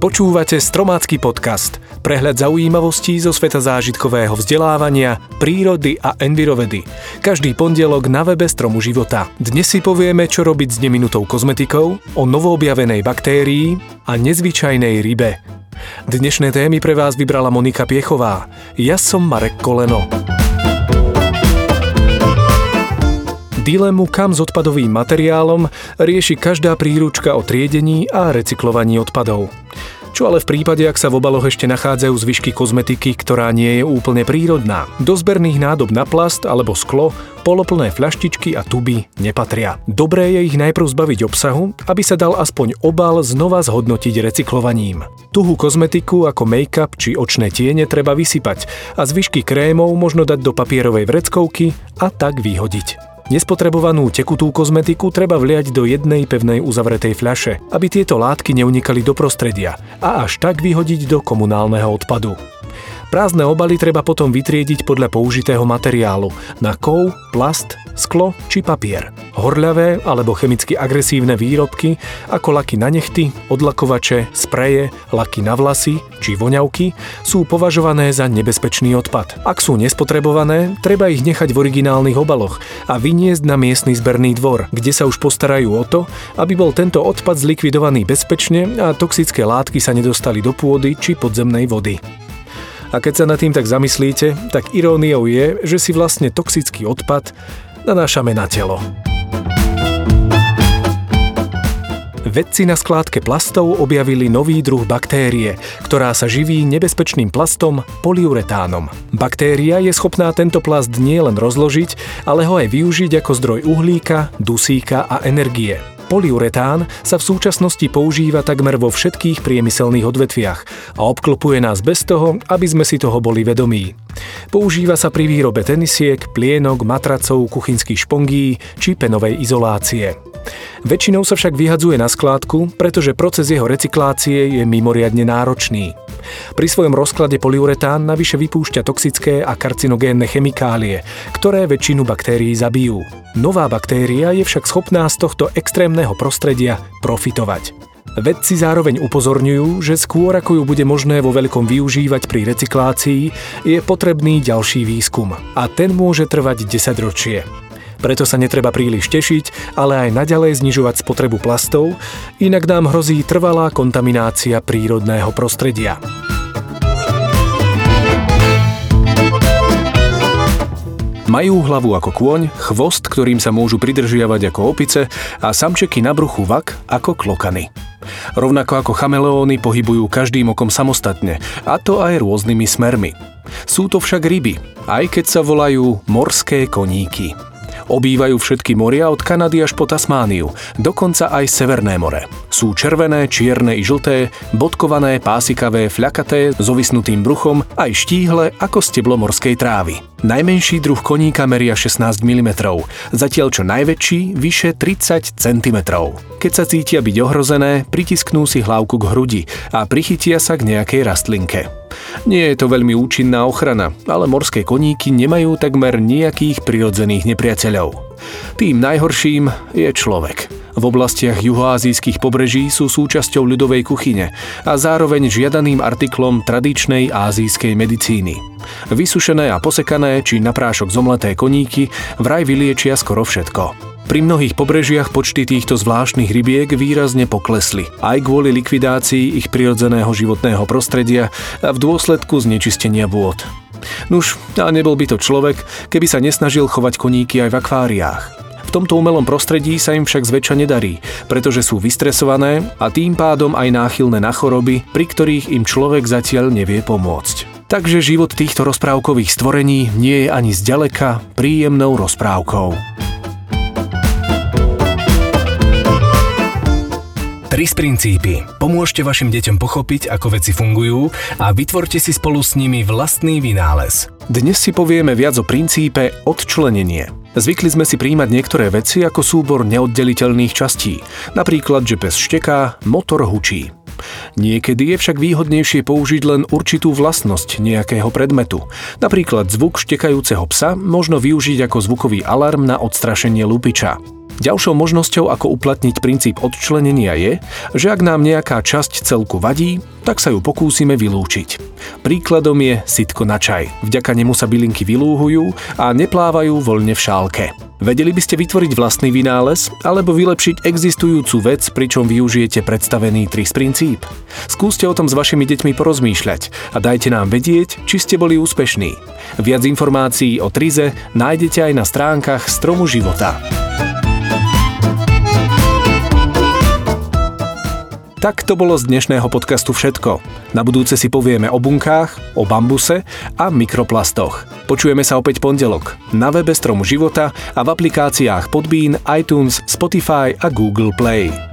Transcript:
Počúvate Stromácky podcast, prehľad zaujímavostí zo sveta zážitkového vzdelávania, prírody a envirovedy. Každý pondelok na webe Stromu života. Dnes si povieme, čo robiť s neminutou kozmetikou, o novoobjavenej baktérii a nezvyčajnej rybe. Dnešné témy pre vás vybrala Monika Piechová. Ja som Marek Koleno. Dilemu, kam s odpadovým materiálom, rieši každá príručka o triedení a recyklovaní odpadov. Čo ale v prípade, ak sa v obaloch ešte nachádzajú zvyšky kozmetiky, ktorá nie je úplne prírodná? Do zberných nádob na plast alebo sklo, poloplné fľaštičky a tuby nepatria. Dobré je ich najprv zbaviť obsahu, aby sa dal aspoň obal znova zhodnotiť recyklovaním. Tuhú kozmetiku ako make-up či očné tiene treba vysypať a zvyšky krémov možno dať do papierovej vreckovky a tak vyhodiť. Nespotrebovanú tekutú kozmetiku treba vliať do jednej pevnej uzavretej fľaše, aby tieto látky neunikali do prostredia a až tak vyhodiť do komunálneho odpadu. Prázdne obaly treba potom vytriediť podľa použitého materiálu na kov, plast, sklo či papier. Horľavé alebo chemicky agresívne výrobky ako laky na nechty, odlakovače, spreje, laky na vlasy či voňavky sú považované za nebezpečný odpad. Ak sú nespotrebované, treba ich nechať v originálnych obaloch a vyniesť na miestny zberný dvor, kde sa už postarajú o to, aby bol tento odpad zlikvidovaný bezpečne a toxické látky sa nedostali do pôdy či podzemnej vody. A keď sa nad tým tak zamyslíte, tak iróniou je, že si vlastne toxický odpad nanášame na telo. Vedci na skládke plastov objavili nový druh baktérie, ktorá sa živí nebezpečným plastom poliuretánom. Baktéria je schopná tento plast nielen rozložiť, ale ho aj využiť ako zdroj uhlíka, dusíka a energie. Poliuretán sa v súčasnosti používa takmer vo všetkých priemyselných odvetviach a obklopuje nás bez toho, aby sme si toho boli vedomí. Používa sa pri výrobe tenisiek, plienok, matracov, kuchynských špongí či penovej izolácie. Väčšinou sa však vyhadzuje na skládku, pretože proces jeho recyklácie je mimoriadne náročný. Pri svojom rozklade poliuretán navyše vypúšťa toxické a karcinogénne chemikálie, ktoré väčšinu baktérií zabijú. Nová baktéria je však schopná z tohto extrémneho prostredia profitovať. Vedci zároveň upozorňujú, že skôr ako ju bude možné vo veľkom využívať pri recyklácii, je potrebný ďalší výskum a ten môže trvať 10 ročie. Preto sa netreba príliš tešiť, ale aj naďalej znižovať spotrebu plastov, inak nám hrozí trvalá kontaminácia prírodného prostredia. Majú hlavu ako kôň, chvost, ktorým sa môžu pridržiavať ako opice a samčeky na bruchu vak ako klokany. Rovnako ako chameleóny pohybujú každým okom samostatne, a to aj rôznymi smermi. Sú to však ryby, aj keď sa volajú morské koníky. Obývajú všetky moria od Kanady až po Tasmániu, dokonca aj Severné more. Sú červené, čierne i žlté, bodkované, pásikavé, fľakaté, s ovisnutým bruchom, aj štíhle ako steblo morskej trávy. Najmenší druh koníka meria 16 mm, zatiaľ čo najväčší vyše 30 cm. Keď sa cítia byť ohrozené, pritisknú si hlavku k hrudi a prichytia sa k nejakej rastlinke. Nie je to veľmi účinná ochrana, ale morské koníky nemajú takmer nejakých prirodzených nepriateľov. Tým najhorším je človek. V oblastiach juhoazijských pobreží sú súčasťou ľudovej kuchyne a zároveň žiadaným artiklom tradičnej ázijskej medicíny. Vysušené a posekané či na prášok zomleté koníky vraj vyliečia skoro všetko. Pri mnohých pobrežiach počty týchto zvláštnych rybiek výrazne poklesli, aj kvôli likvidácii ich prirodzeného životného prostredia a v dôsledku znečistenia vôd. Nuž, a nebol by to človek, keby sa nesnažil chovať koníky aj v akváriách. V tomto umelom prostredí sa im však zväčša nedarí, pretože sú vystresované a tým pádom aj náchylné na choroby, pri ktorých im človek zatiaľ nevie pomôcť. Takže život týchto rozprávkových stvorení nie je ani zďaleka príjemnou rozprávkou. TRIS princípy. Pomôžte vašim deťom pochopiť, ako veci fungujú a vytvorte si spolu s nimi vlastný vynález. Dnes si povieme viac o princípe odčlenenie. Zvykli sme si príjmať niektoré veci ako súbor neoddeliteľných častí, napríklad, že pes šteká, motor hučí. Niekedy je však výhodnejšie použiť len určitú vlastnosť nejakého predmetu. Napríklad zvuk štekajúceho psa možno využiť ako zvukový alarm na odstrašenie lupiča. Ďalšou možnosťou, ako uplatniť princíp odčlenenia je, že ak nám nejaká časť celku vadí, tak sa ju pokúsime vylúčiť. Príkladom je sitko na čaj. Vďaka nemu sa bylinky vylúhujú a neplávajú voľne v šálke. Vedeli by ste vytvoriť vlastný vynález alebo vylepšiť existujúcu vec, pričom využijete predstavený TRIS princíp? Skúste o tom s vašimi deťmi porozmýšľať a dajte nám vedieť, či ste boli úspešní. Viac informácií o TRIZE nájdete aj na stránkach Stromu života. Tak to bolo z dnešného podcastu všetko. Na budúce si povieme o bunkách, o bambuse a mikroplastoch. Počujeme sa opäť pondelok na webe Stromu života a v aplikáciách Podbean, iTunes, Spotify a Google Play.